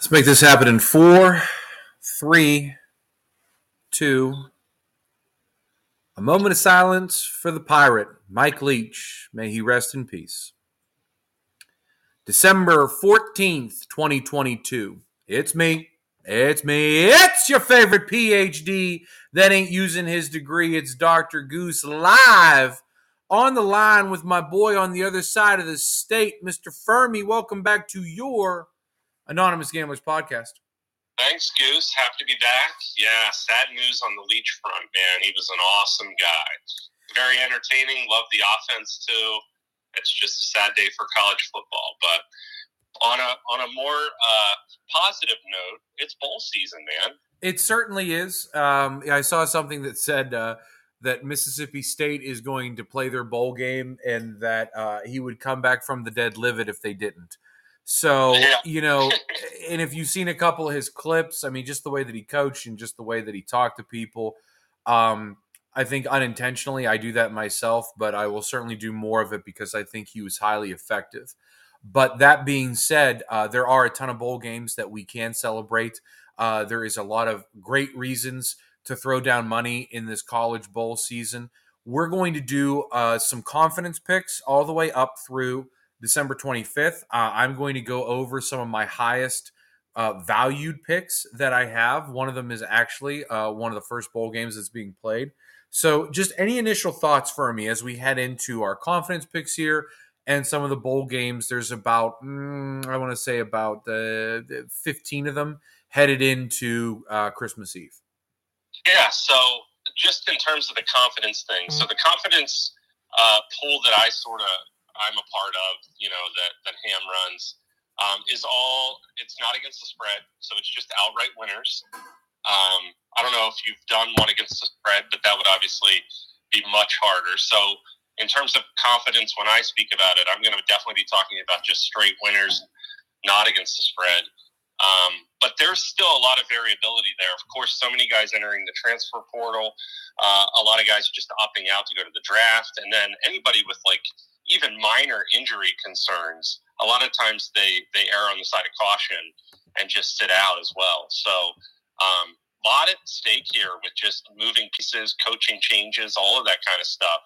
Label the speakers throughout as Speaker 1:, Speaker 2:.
Speaker 1: Let's make this happen in four, three, two. A moment of silence for the pirate, Mike Leach. May he rest in peace. December 14th, 2022. It's me. It's me. It's your favorite PhD that ain't using his degree. It's Dr. Goose live on the line with my boy on the other side of the state, Mr. Fuhrmy. Welcome back to your Anonymous Gamblers podcast.
Speaker 2: Thanks, Goose. Happy to be back. Yeah, sad news on the Leach front, man. He was an awesome guy. Very entertaining. Love the offense too. It's just a sad day for college football. But on a on a more uh, positive note, it's bowl season, man.
Speaker 1: It certainly is. Um, I saw something that said uh, that Mississippi State is going to play their bowl game, and that uh, he would come back from the dead livid if they didn't. So, yeah. you know, and if you've seen a couple of his clips, I mean, just the way that he coached and just the way that he talked to people, um, I think unintentionally I do that myself, but I will certainly do more of it because I think he was highly effective. But that being said, uh, there are a ton of bowl games that we can celebrate. Uh, there is a lot of great reasons to throw down money in this college bowl season. We're going to do uh, some confidence picks all the way up through December 25th. Uh, I'm going to go over some of my highest uh, valued picks that I have. One of them is actually uh, one of the first bowl games that's being played. So, just any initial thoughts for me as we head into our confidence picks here and some of the bowl games. There's about, mm, I want to say, about uh, 15 of them headed into uh, Christmas Eve.
Speaker 2: Yeah. So, just in terms of the confidence thing, mm-hmm. so the confidence uh, pool that I sort of I'm a part of, you know, that, that Ham runs, um, is all, it's not against the spread. So it's just outright winners. Um, I don't know if you've done one against the spread, but that would obviously be much harder. So in terms of confidence, when I speak about it, I'm going to definitely be talking about just straight winners, not against the spread. Um, but there's still a lot of variability there. Of course, so many guys entering the transfer portal, uh, a lot of guys are just opting out to go to the draft, and then anybody with like even minor injury concerns, a lot of times they they err on the side of caution and just sit out as well. So um, a lot at stake here with just moving pieces, coaching changes, all of that kind of stuff.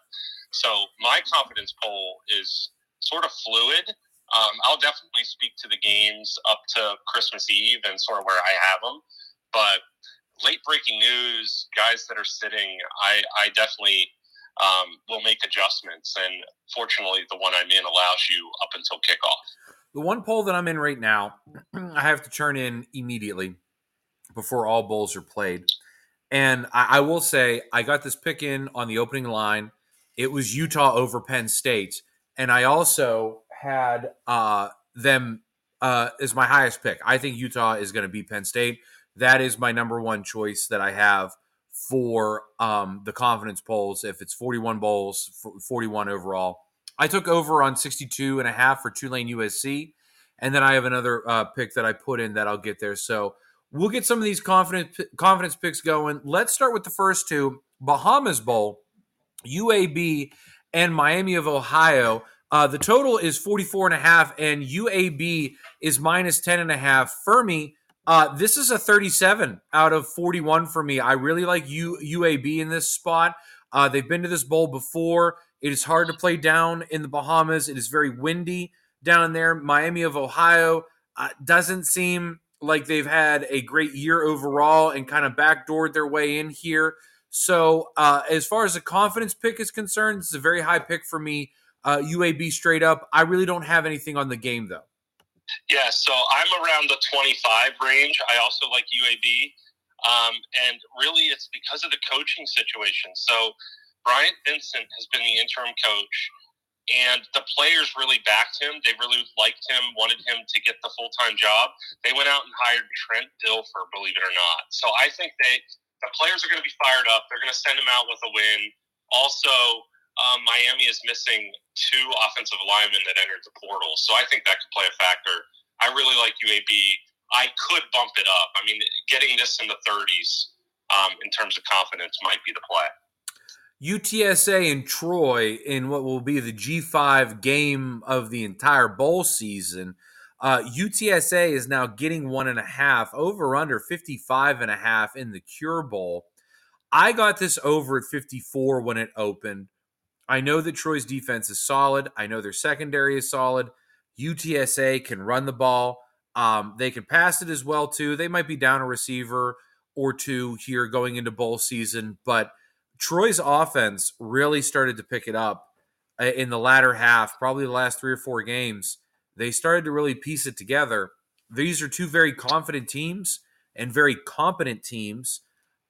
Speaker 2: So my confidence poll is sort of fluid. Um, I'll definitely speak to the games up to Christmas Eve and sort of where I have them, but late breaking news, guys that are sitting, I, I definitely um, will make adjustments. And fortunately, the one I'm in allows you up until kickoff.
Speaker 1: The one poll that I'm in right now, I have to turn in immediately before all bowls are played. And I, I, will say, I got this pick in on the opening line. It was Utah over Penn State. And I also had uh, them uh, as my highest pick. I think Utah is going to beat Penn State. That is my number one choice that I have for um, the confidence polls. If it's 41 bowls 41 overall. I took over on 62 and a half for tulane usc and then i have another uh, pick that i put in that i'll get there. So we'll get some of these confidence confidence picks going. Let's start with the first two bahamas bowl uab and miami of ohio uh, the total is 44 and a half and uab is minus 10 and a half fuhrmy uh, this is a 37 out of 41 for me. I really like U- UAB in this spot. Uh, they've been to this bowl before. It is hard to play down in the Bahamas. It is very windy down there. Miami of Ohio uh, doesn't seem like they've had a great year overall and kind of backdoored their way in here. So, uh, as far as the confidence pick is concerned, it's a very high pick for me. UAB uh, straight up. I really don't have anything on the game though.
Speaker 2: Yeah, so I'm around the 25 range. I also like UAB. Um, and really, it's because of the coaching situation. So, Bryant Vincent has been the interim coach, and the players really backed him. They really liked him, wanted him to get the full time job. They went out and hired Trent Dilfer, believe it or not. So, I think they the players are going to be fired up. They're going to send him out with a win. Also, um, Miami is missing two offensive linemen that entered the portal, so I think that could play a factor. I really like UAB. I could bump it up. I mean, getting this in the 30s um, in terms of confidence might be the play.
Speaker 1: UTSA and Troy in what will be the G5 game of the entire bowl season. Uh, UTSA is now getting one and a half over under 55 and a half in the Cure Bowl. I got this over at 54 when it opened. I know that Troy's defense is solid. I know their secondary is solid. UTSA can run the ball. Um, they can pass it as well too. They might be down a receiver or two here going into bowl season, but Troy's offense really started to pick it up uh, in the latter half, probably the last three or four games. They started to really piece it together. These are two very confident teams and very competent teams.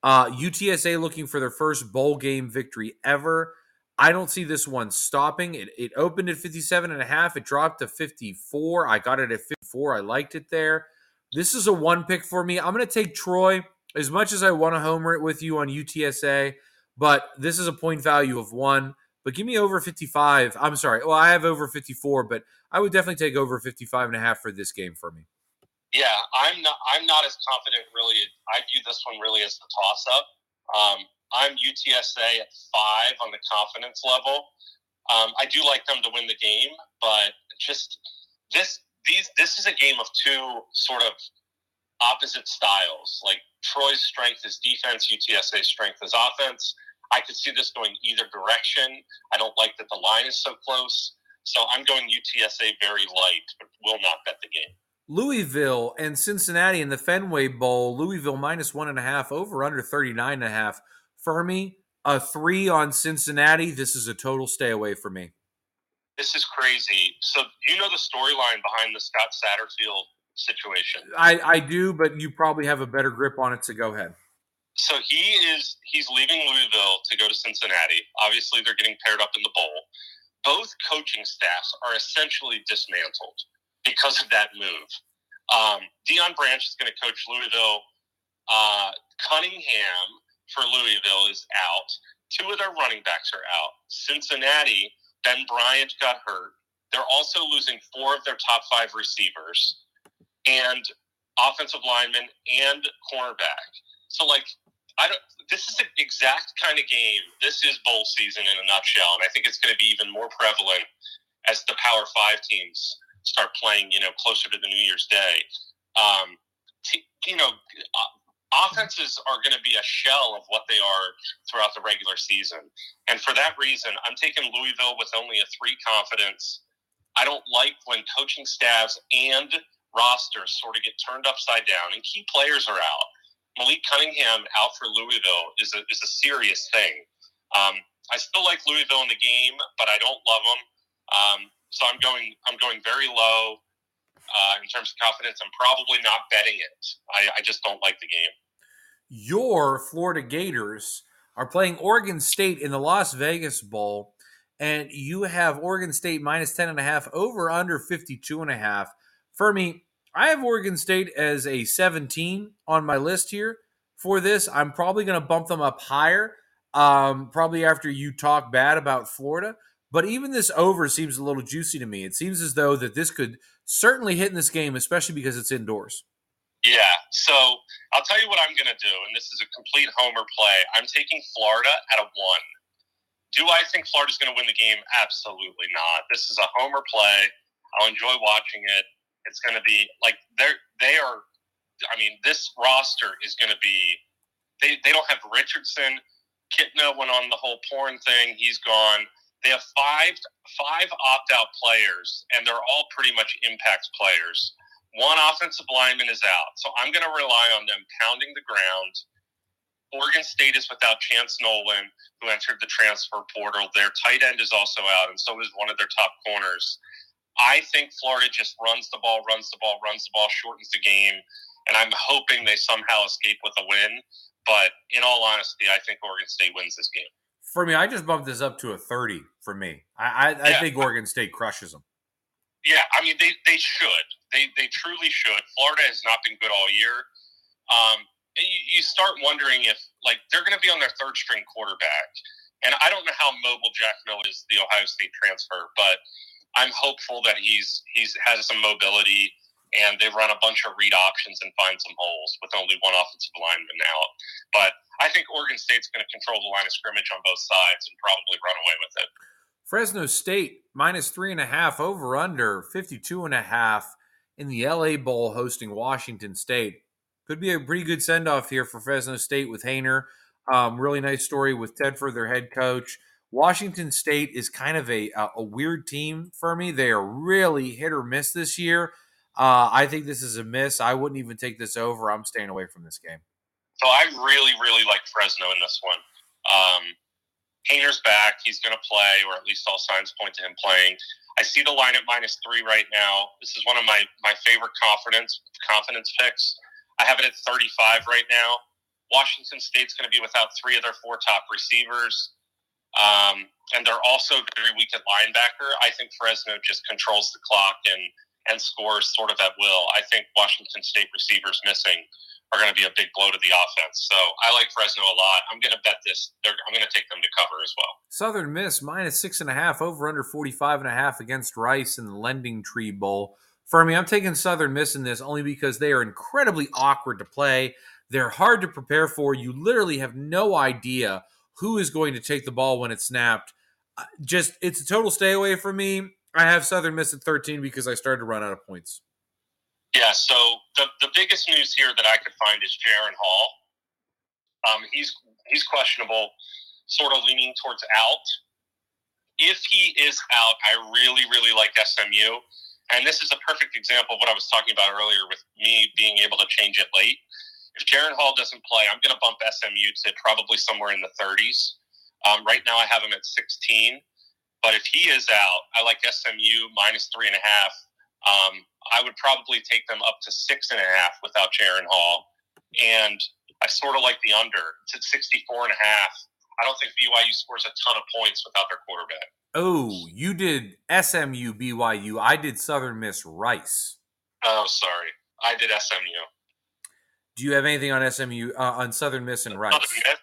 Speaker 1: Uh, UTSA looking for their first bowl game victory ever. I don't see this one stopping. It, it opened at 57 and a half. It dropped to 54. I got it at 54. I liked it there. This is a one pick for me. I'm going to take Troy as much as I want to homer it with you on UTSA, but this is a point value of one. But give me over 55. I'm sorry. Well, I have over 54, but I would definitely take over 55 and a half for this game for me.
Speaker 2: Yeah, I'm not. I'm not as confident. Really, I view this one really as the toss up. Um, I'm UTSA at five on the confidence level. Um, I do like them to win the game, but just this these this is a game of two sort of opposite styles. Like Troy's strength is defense, UTSA's strength is offense. I could see this going either direction. I don't like that the line is so close. So I'm going UTSA very light, but will not bet the game.
Speaker 1: Louisville and Cincinnati in the Fenway Bowl. Louisville minus one and a half, over under 39 and a half. For me, a three on Cincinnati. This is a total stay away for me.
Speaker 2: This is crazy. So you know the storyline behind the Scott Satterfield situation?
Speaker 1: I, I do, but you probably have a better grip on it, so go ahead.
Speaker 2: So he is he's leaving Louisville to go to Cincinnati. Obviously, they're getting paired up in the bowl. Both coaching staffs are essentially dismantled because of that move. Um, Deion Branch is going to coach Louisville. Uh, Cunningham for Louisville is out. Two of their running backs are out. Cincinnati, Ben Bryant got hurt. They're also losing four of their top five receivers and offensive lineman and cornerback. So, like, I don't. This is the exact kind of game. This is bowl season in a nutshell, and I think it's going to be even more prevalent as the Power Five teams start playing. You know, closer to the New Year's Day. Um, t- you know, uh, offenses are going to be a shell of what they are throughout the regular season, and for that reason, I'm taking Louisville with only a three confidence. I don't like when coaching staffs and rosters sort of get turned upside down and key players are out. Malik Cunningham out for Louisville is a, is a serious thing. Um, I still like Louisville in the game, but I don't love them. Um, so I'm going I'm going very low uh, in terms of confidence. I'm probably not betting it. I, I just don't like the game.
Speaker 1: Your Florida Gators are playing Oregon State in the Las Vegas Bowl, and you have Oregon State minus 10 and a half over under 52 and a half. For me, I have Oregon State as a 17 on my list here for this. I'm probably going to bump them up higher, um, probably after you talk bad about Florida. But even this over seems a little juicy to me. It seems as though that this could certainly hit in this game, especially because it's indoors.
Speaker 2: Yeah. So I'll tell you what I'm going to do, and this is a complete homer play. I'm taking Florida at a one. Do I think Florida's going to win the game? Absolutely not. This is a homer play. I'll enjoy watching it. It's going to be like they're they are. I mean, this roster is going to be. They they don't have Richardson. Kitna went on the whole porn thing. He's gone. They have five five opt out players, and they're all pretty much impact players. One offensive lineman is out, so I'm going to rely on them pounding the ground. Oregon State is without Chance Nolan, who entered the transfer portal. Their tight end is also out, and so is one of their top corners. I think Florida just runs the ball, runs the ball, runs the ball, shortens the game, and I'm hoping they somehow escape with a win. But in all honesty, I think Oregon State wins this game.
Speaker 1: For me, I just bumped this up to a 30 for me. I, I, I think Oregon State crushes them.
Speaker 2: Yeah, I mean, they, they should. They, they truly should. Florida has not been good all year. Um, you, you start wondering if, like, they're going to be on their third string quarterback. And I don't know how mobile Jack Miller is, the Ohio State transfer, but – I'm hopeful that he's he's has some mobility and they run a bunch of read options and find some holes with only one offensive lineman out. But I think Oregon State's going to control the line of scrimmage on both sides and probably run away with it.
Speaker 1: Fresno State minus three and a half over under 52 and a half in the LA Bowl hosting Washington State. Could be a pretty good send off here for Fresno State with Haener. Um, really nice story with Tedford, their head coach. Washington State is kind of a, a weird team for me. They are really hit or miss this year. Uh, I think this is a miss. I wouldn't even take this over. I'm staying away from this game.
Speaker 2: So I really, really like Fresno in this one. Um, Haener's back. He's going to play, or at least all signs point to him playing. I see the line at minus three right now. This is one of my, my favorite confidence confidence picks. I have it at 35 right now. Washington State's going to be without three of their four top receivers. Um, and they're also very weak at linebacker. I think Fresno just controls the clock and, and scores sort of at will. I think Washington State receivers missing are going to be a big blow to the offense. So I like Fresno a lot. I'm going to bet this. I'm going to take them to cover as well.
Speaker 1: Southern Miss minus six and a half over under 45 and a half against Rice in the Lending Tree Bowl. For me, I'm taking Southern Miss in this only because they are incredibly awkward to play. They're hard to prepare for. You literally have no idea who is going to take the ball when it's snapped. Uh, just it's a total stay away from me. I have Southern Miss at 13 because I started to run out of points.
Speaker 2: Yeah, so the, the biggest news here that I could find is Jaren Hall. Um, he's he's questionable, sort of leaning towards out. If he is out, I really really like SMU, and this is a perfect example of what I was talking about earlier with me being able to change it late. If Jaren Hall doesn't play, I'm going to bump SMU to probably somewhere in the 30s. Um, right now, I have him at 16. But if he is out, I like SMU minus three and a half. Um, I would probably take them up to six and a half without Jaren Hall. And I sort of like the under. It's at 64 and a half. I don't think BYU scores a ton of points without their quarterback.
Speaker 1: Oh, you did SMU BYU. I did Southern Miss Rice.
Speaker 2: Oh, sorry. I did SMU.
Speaker 1: Do you have anything on SMU uh, on Southern Miss and Rice?
Speaker 2: Southern Miss.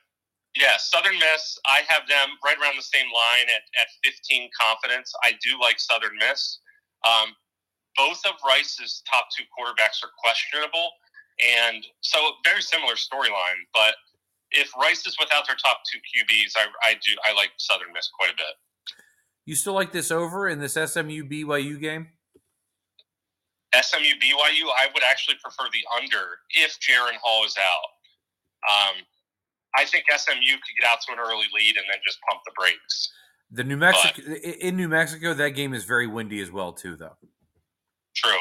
Speaker 2: Yeah, Southern Miss. I have them right around the same line at, at 15 confidence. I do like Southern Miss. Um, both of Rice's top two quarterbacks are questionable, and so very similar storyline. But if Rice is without their top two QBs, I, I do I like Southern Miss quite a bit.
Speaker 1: You still like this over in this SMU BYU game?
Speaker 2: SMU BYU, I would actually prefer the under if Jaren Hall is out. Um, I think SMU could get out to an early lead and then just pump the brakes.
Speaker 1: The New Mexico but, in New Mexico, that game is very windy as well, too. Though.
Speaker 2: True.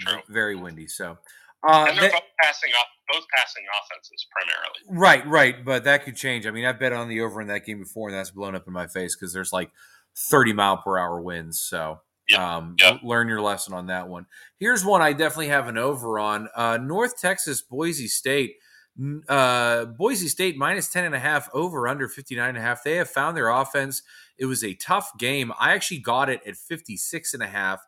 Speaker 2: True.
Speaker 1: Very windy. So.
Speaker 2: Uh, and they're that, both passing off, both passing offenses primarily.
Speaker 1: Right, right, but that could change. I mean, I've bet on the over in that game before, and that's blown up in my face because there's like 30 mile per hour winds. So Yep. Um, yep. Learn your lesson on that one. Here's one I definitely have an over on. Uh, North Texas, Boise State. Uh, Boise State minus 10 and a half over under 59 and a half. They have found their offense. It was a tough game. I actually got it at 56 and a half.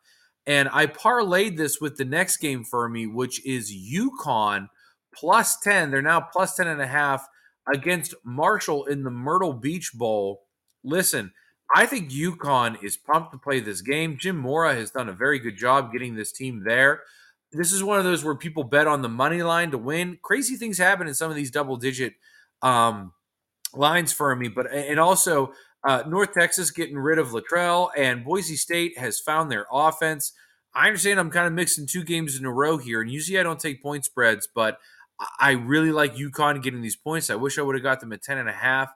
Speaker 1: And I parlayed this with the next game for me, which is UConn plus 10. They're now plus 10 and a half against Marshall in the Myrtle Beach Bowl. Listen, I think UConn is pumped to play this game. Jim Mora has done a very good job getting this team there. This is one of those where people bet on the money line to win. Crazy things happen in some of these double digit um, lines for me, but and also uh, North Texas getting rid of Littrell and Boise State has found their offense. I understand I'm kind of mixing two games in a row here, and usually I don't take point spreads, but I really like UConn getting these points. I wish I would have got them at 10 and a half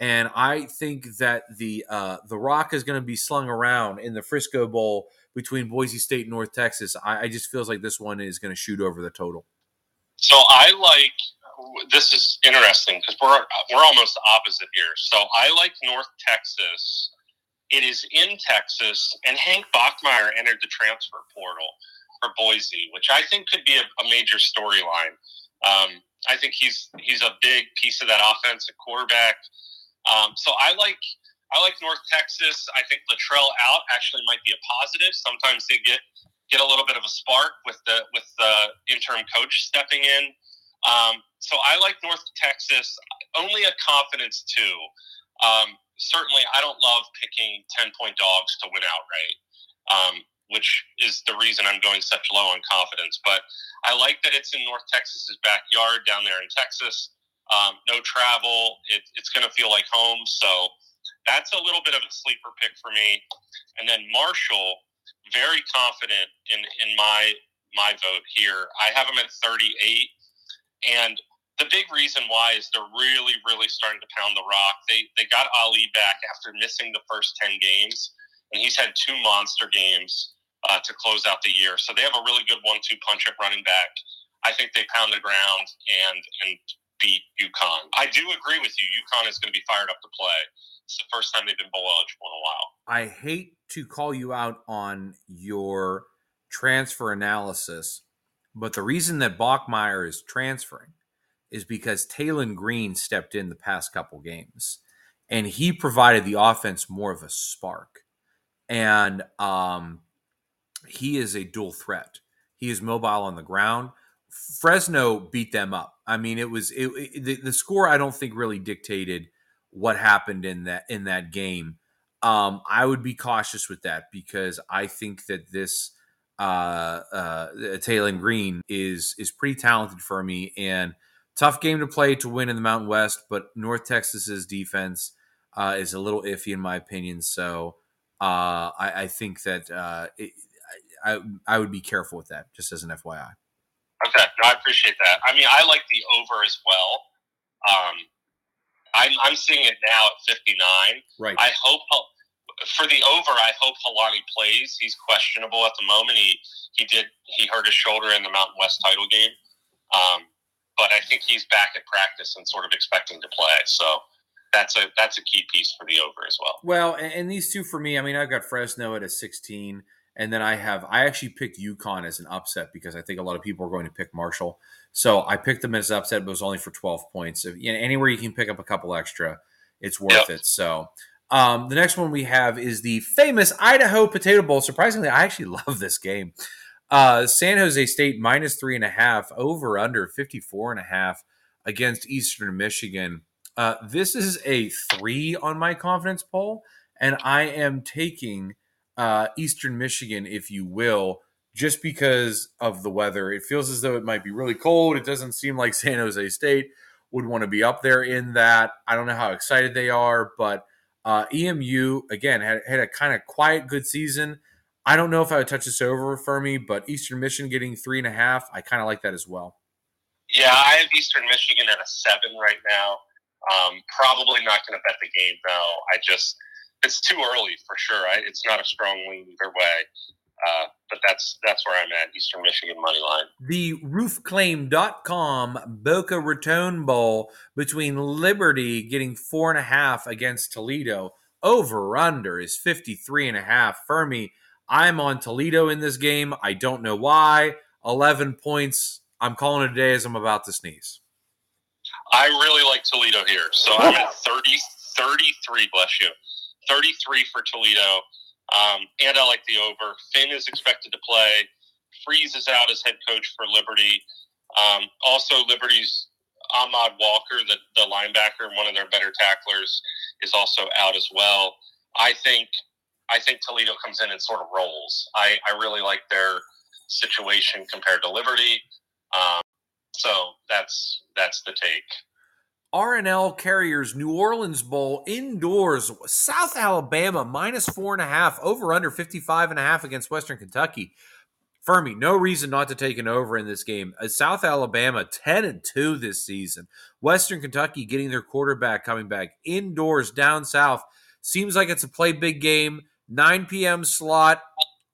Speaker 1: and I think that the uh, the rock is going to be slung around in the Frisco Bowl between Boise State and North Texas. I, I just feels like this one is going to shoot over the total.
Speaker 2: So I like this is interesting because we're we're almost opposite here. So I like North Texas. It is in Texas, and Hank Bachmeier entered the transfer portal for Boise, which I think could be a, a major storyline. Um, I think he's he's a big piece of that offense, a quarterback. Um, so I like I like North Texas. I think Littrell out actually might be a positive. Sometimes they get get a little bit of a spark with the with the interim coach stepping in. Um, so I like North Texas. Only a confidence too. Um, certainly, I don't love picking ten point dogs to win outright, um, which is the reason I'm going such low on confidence. But I like that it's in North Texas's backyard down there in Texas. Um, no travel. It, it's going to feel like home. So that's a little bit of a sleeper pick for me. And then Marshall, very confident in, in my my vote here. I have them at 38, and the big reason why is they're really, really starting to pound the rock. They they got Ali back after missing the first 10 games, and he's had two monster games uh, to close out the year. So they have a really good one-two punch at running back. I think they pound the ground and and beat UConn. I do agree with you. UConn is going to be fired up to play. It's the first time they've been bowl eligible in a while.
Speaker 1: I hate to call you out on your transfer analysis, but the reason that Bachmeier is transferring is because Taylen Green stepped in the past couple games and he provided the offense more of a spark. And um, he is a dual threat. He is mobile on the ground. Fresno beat them up. I mean, it was it, it, the, the score. I don't think really dictated what happened in that in that game. Um, I would be cautious with that because I think that this uh, uh, Taylen Green is is pretty talented for me and tough game to play to win in the Mountain West. But North Texas's defense uh, is a little iffy in my opinion. So uh, I, I, think that uh, it, I I would be careful with that, just as an FYI.
Speaker 2: Okay, no, I appreciate that. I mean, I like the over as well. Um, I'm, I'm seeing it now at 59.
Speaker 1: Right.
Speaker 2: I hope for the over. I hope Holani plays. He's questionable at the moment. He he did he hurt his shoulder in the Mountain West title game, um, but I think he's back at practice and sort of expecting to play. So that's a that's a key piece for the over as well.
Speaker 1: Well, and, and these two for me. I mean, I've got Fresno at a 16. And then I have I actually picked UConn as an upset because I think a lot of people are going to pick Marshall. So I picked them as upset, but it was only for 12 points. If, you know, anywhere you can pick up a couple extra, it's worth yep. it. So um, the next one we have is the famous Idaho Potato Bowl. Surprisingly, I actually love this game. Uh, San Jose State minus three and a half, over under 54 and a half against Eastern Michigan. Uh, this is a three on my confidence poll, and I am taking uh, Eastern Michigan, if you will, just because of the weather. It feels as though it might be really cold. It doesn't seem like San Jose State would want to be up there in that. I don't know how excited they are, but uh, EMU again had, had a kind of quiet, good season. I don't know if I would touch this over for me, but Eastern Michigan getting three and a half, I kind of like that as well.
Speaker 2: Yeah, I have Eastern Michigan at a seven right now. Um, probably not going to bet the game though. I just it's too early for sure. I, it's not a strong lean either way. Uh, but that's that's where I'm at, Eastern Michigan money line.
Speaker 1: The roofclaim.com Boca Raton Bowl between Liberty getting four and a half against Toledo. Over under is 53 and a half. Fuhrmy, I'm on Toledo in this game. I don't know why. 11 points. I'm calling it a day as I'm about to sneeze.
Speaker 2: I really like Toledo here. So I'm at 30, 33, bless you. 33 for Toledo. Um, and I like the over. Finn is expected to play. Freeze is out as head coach for Liberty. Um, also, Liberty's Ahmad Walker, the, the linebacker, and one of their better tacklers, is also out as well. I think I think Toledo comes in and sort of rolls. I, I really like their situation compared to Liberty. Um, so that's that's the take.
Speaker 1: RNL Carriers New Orleans Bowl indoors, South Alabama minus four and a half, over under 55 and a half against Western Kentucky. Fuhrmy, no reason not to take an over in this game. Uh, South Alabama 10 and 2 this season. Western Kentucky getting their quarterback coming back indoors down south. Seems like it's a play big game. 9 p.m. slot.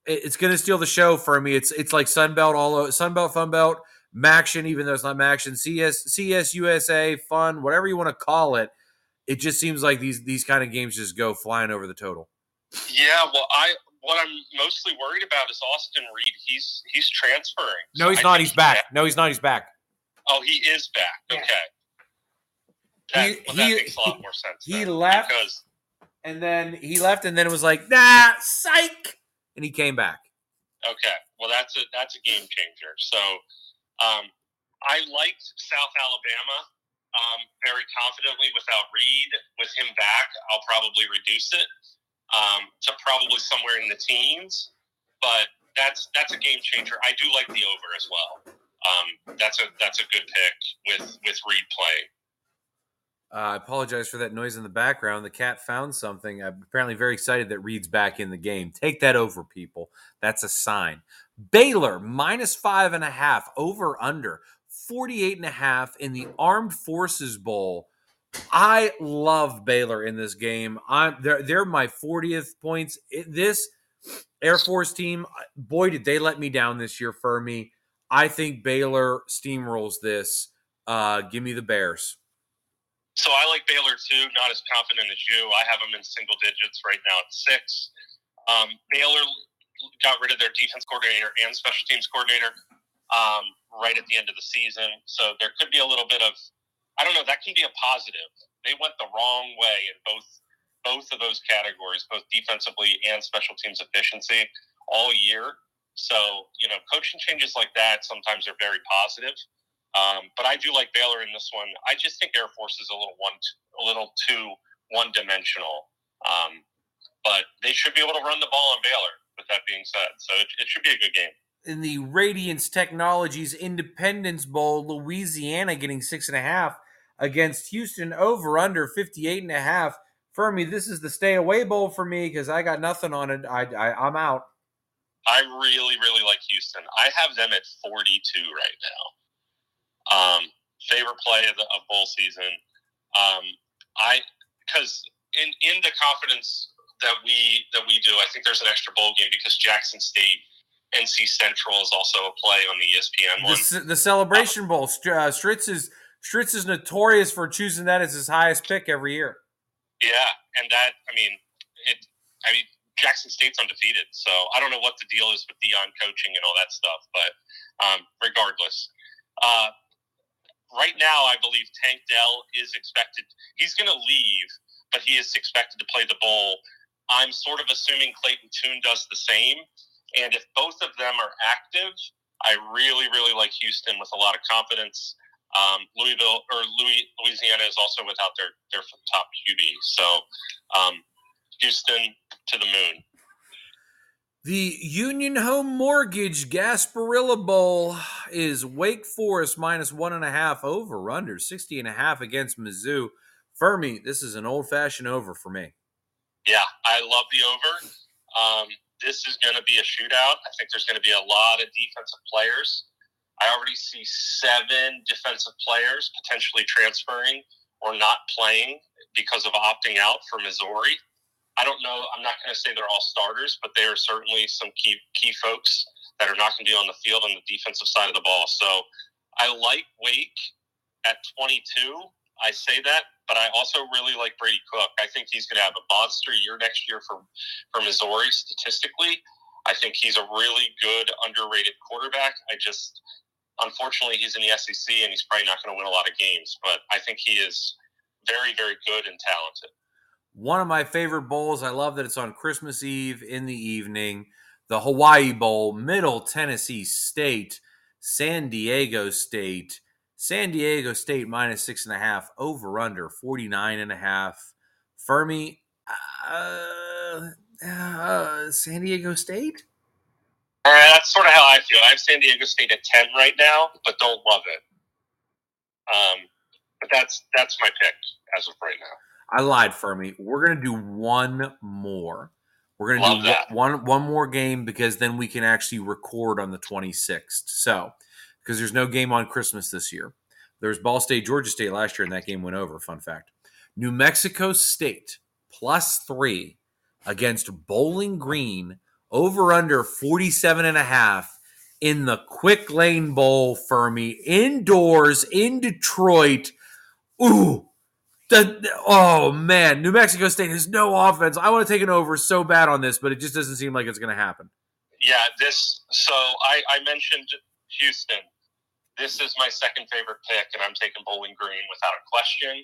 Speaker 1: It's going to steal the show for me. It's it's like Sunbelt all over, Sunbelt Funbelt MACtion, even though it's not MACtion, CS, CS USA, fun, whatever you want to call it. It just seems like these these kind of games just go flying over the total.
Speaker 2: Yeah, well, I what I'm mostly worried about is Austin Reed. He's he's transferring.
Speaker 1: No, he's so not. He's back. No, he's not. He's back.
Speaker 2: Oh, he is back. Okay. That, he, well, that he, makes a lot more sense.
Speaker 1: He left, because, and then he left, and then it was like, nah, psych, and he came back.
Speaker 2: Okay, well, that's a that's a game changer. So um, I liked South Alabama um, very confidently without Reed. With him back, I'll probably reduce it um, to probably somewhere in the teens. But that's that's a game changer. I do like the over as well. Um, that's a that's a good pick with with Reed playing.
Speaker 1: Uh, I apologize for that noise in the background. The cat found something. I'm apparently very excited that Reed's back in the game. Take that over, people. That's a sign. Baylor minus five and a half over under 48 and a half in the Armed Forces Bowl. I love Baylor in this game. I'm they're they're my 40th points. It, this Air Force team, boy, did they let me down this year for me. I think Baylor steamrolls this. Uh, give me the Bears.
Speaker 2: So I like Baylor too. Not as confident as you. I have them in single digits right now at six. Um, Baylor got rid of their defense coordinator and special teams coordinator um, right at the end of the season. So there could be a little bit of, I don't know, that can be a positive. They went the wrong way in both both of those categories, both defensively and special teams efficiency, all year. So you know, coaching changes like that sometimes are very positive. Um, but I do like Baylor in this one. I just think Air Force is a little one, a little too one dimensional. Um, but they should be able to run the ball on Baylor. With that being said, so it, it should be a good game.
Speaker 1: In the Radiance Technologies Independence Bowl, Louisiana getting six and a half against Houston over under 58 and a half. Fuhrmy, this is the stay away bowl for me because I got nothing on it. I, I I'm out.
Speaker 2: I really, really like Houston. I have them at 42 right now. Um, favorite play of, the, of bowl season. Um, I because in in the confidence that we that we do. I think there's an extra bowl game because Jackson State, NC Central is also a play on the ESPN one.
Speaker 1: The, the Celebration Bowl. Uh, Stritz is Stritz is notorious for choosing that as his highest pick every year.
Speaker 2: Yeah, and that I mean it. I mean Jackson State's undefeated, so I don't know what the deal is with Deion coaching and all that stuff, but um, regardless. Uh, right now, I believe Tank Dell is expected. He's going to leave, but he is expected to play the bowl I'm sort of assuming Clayton Tune does the same. And if both of them are active, I really, really like Houston with a lot of confidence. Um, Louisville or Louis, Louisiana is also without their their top QB. So um, Houston to the moon.
Speaker 1: The Union Home Mortgage Gasparilla Bowl is Wake Forest minus one and a half over under 60 and a half against Mizzou. Fuhrmy, this is an old fashioned over for me.
Speaker 2: Yeah, I love the over. Um, this is going to be a shootout. I think there's going to be a lot of defensive players. I already see seven defensive players potentially transferring or not playing because of opting out for Missouri. I don't know. I'm not going to say they're all starters, but there are certainly some key key folks that are not going to be on the field on the defensive side of the ball. So I like Wake at 22. I say that but I also really like Brady Cook. I think he's going to have a monster year next year for for Missouri statistically. I think he's a really good underrated quarterback. I just unfortunately he's in the SEC and he's probably not going to win a lot of games, but I think he is very very good and talented.
Speaker 1: One of my favorite bowls. I love that it's on Christmas Eve in the evening. The Hawaii Bowl, Middle Tennessee State, San Diego State San Diego State minus six and a half, over under 49 and a half. Fuhrmy, uh, uh, San Diego State?
Speaker 2: Uh, that's sort of how I feel. I have San Diego State at 10 right now, but don't love it. Um, but that's that's my pick as of right now.
Speaker 1: I lied, Fuhrmy. We're gonna do one more. We're gonna Love do that. one one more game because then we can actually record on the 26th. So because there's no game on Christmas this year. There's Ball State, Georgia State last year, and that game went over. Fun fact. New Mexico State plus three against Bowling Green over under 47 and a half in the Quick Lane Bowl, Fuhrmy, indoors in Detroit. Ooh, the, oh man, New Mexico State has no offense. I want to take it over so bad on this, but it just doesn't seem like it's going to happen.
Speaker 2: Yeah, this. So I, I mentioned Houston this is my second favorite pick, and I'm taking Bowling Green without a question.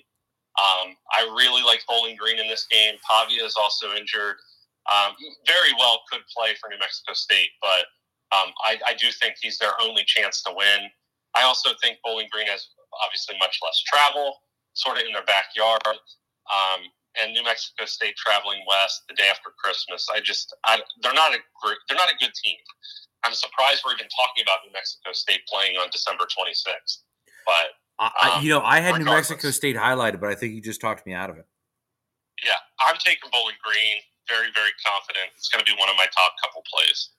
Speaker 2: Um, I really like Bowling Green in this game. Pavia is also injured. Um, very well could play for New Mexico State, but um, I, I, do think he's their only chance to win. I also think Bowling Green has obviously much less travel, sort of in their backyard, um, and New Mexico State traveling west the day after Christmas. I just I, they're not a group. they're not a good team. I'm surprised we're even talking about New Mexico State playing on December 26th. But
Speaker 1: um, you know, I had New Mexico State highlighted, but I think you just talked me out of it.
Speaker 2: Yeah, I'm taking Bowling Green. Very, very confident. It's going to be one of my top couple plays.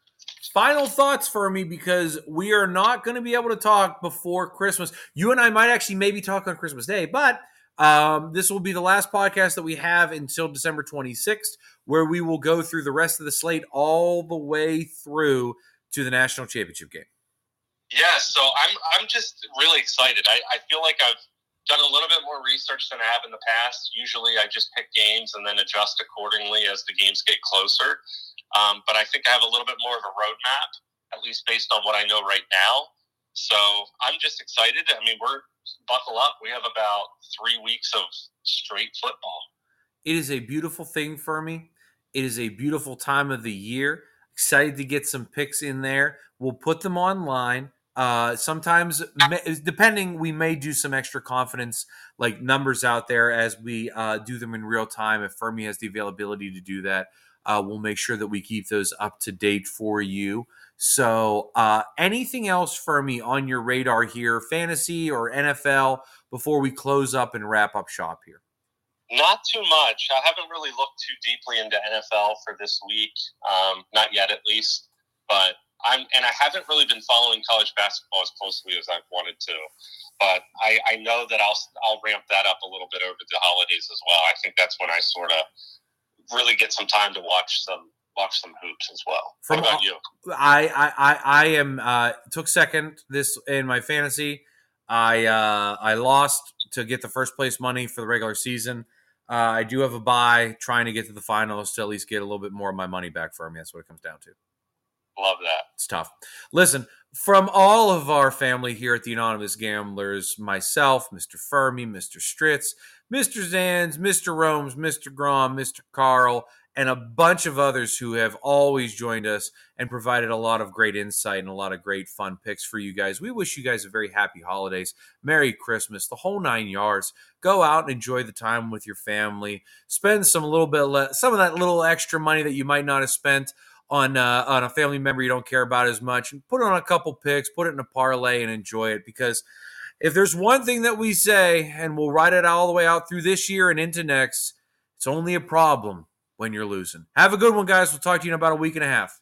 Speaker 1: Final thoughts for me because we are not going to be able to talk before Christmas. You and I might actually maybe talk on Christmas Day, but um, this will be the last podcast that we have until December 26th, where we will go through the rest of the slate all the way through to the national championship game.
Speaker 2: Yeah, so I'm I'm just really excited. I, I feel like I've done a little bit more research than I have in the past. Usually, I just pick games and then adjust accordingly as the games get closer. Um, but I think I have a little bit more of a roadmap, at least based on what I know right now. So I'm just excited. I mean, we're buckle up. We have about three weeks of straight football.
Speaker 1: It is a beautiful thing for me. It is a beautiful time of the year. Excited to get some picks in there. We'll put them online. Uh, sometimes, depending, we may do some extra confidence, like numbers out there as we uh, do them in real time. If Fuhrmy has the availability to do that, uh, we'll make sure that we keep those up to date for you. So, uh, anything else for me on your radar here, fantasy or NFL, before we close up and wrap up shop here?
Speaker 2: Not too much. I haven't really looked too deeply into NFL for this week, um, not yet at least. But I'm, and I haven't really been following college basketball as closely as I've wanted to. But I, I know that I'll I'll ramp that up a little bit over the holidays as well. I think that's when I sort of really get some time to watch some watch some hoops as well. From, what about you?
Speaker 1: I I I am uh, took second this in my fantasy. I uh, I lost to get the first place money for the regular season. Uh, I do have a bye trying to get to the finals to at least get a little bit more of my money back for me. That's what it comes down to.
Speaker 2: Love that.
Speaker 1: Tough. Listen, from all of our family here at the Anonymous Gamblers, myself, Mr. Fuhrmy, Mr. Stritz, Mr. Zans, Mr. Romes, Mr. Grom, Mr. Carl, and a bunch of others who have always joined us and provided a lot of great insight and a lot of great fun picks for you guys. We wish you guys a very happy holidays, Merry Christmas, the whole nine yards. Go out and enjoy the time with your family. Spend some little bit, some of that little extra money that you might not have spent on uh, on a family member you don't care about as much, and put on a couple picks, put it in a parlay, and enjoy it because. If there's one thing that we say, and we'll ride it all the way out through this year and into next, it's only a problem when you're losing. Have a good one, guys. We'll talk to you in about a week and a half.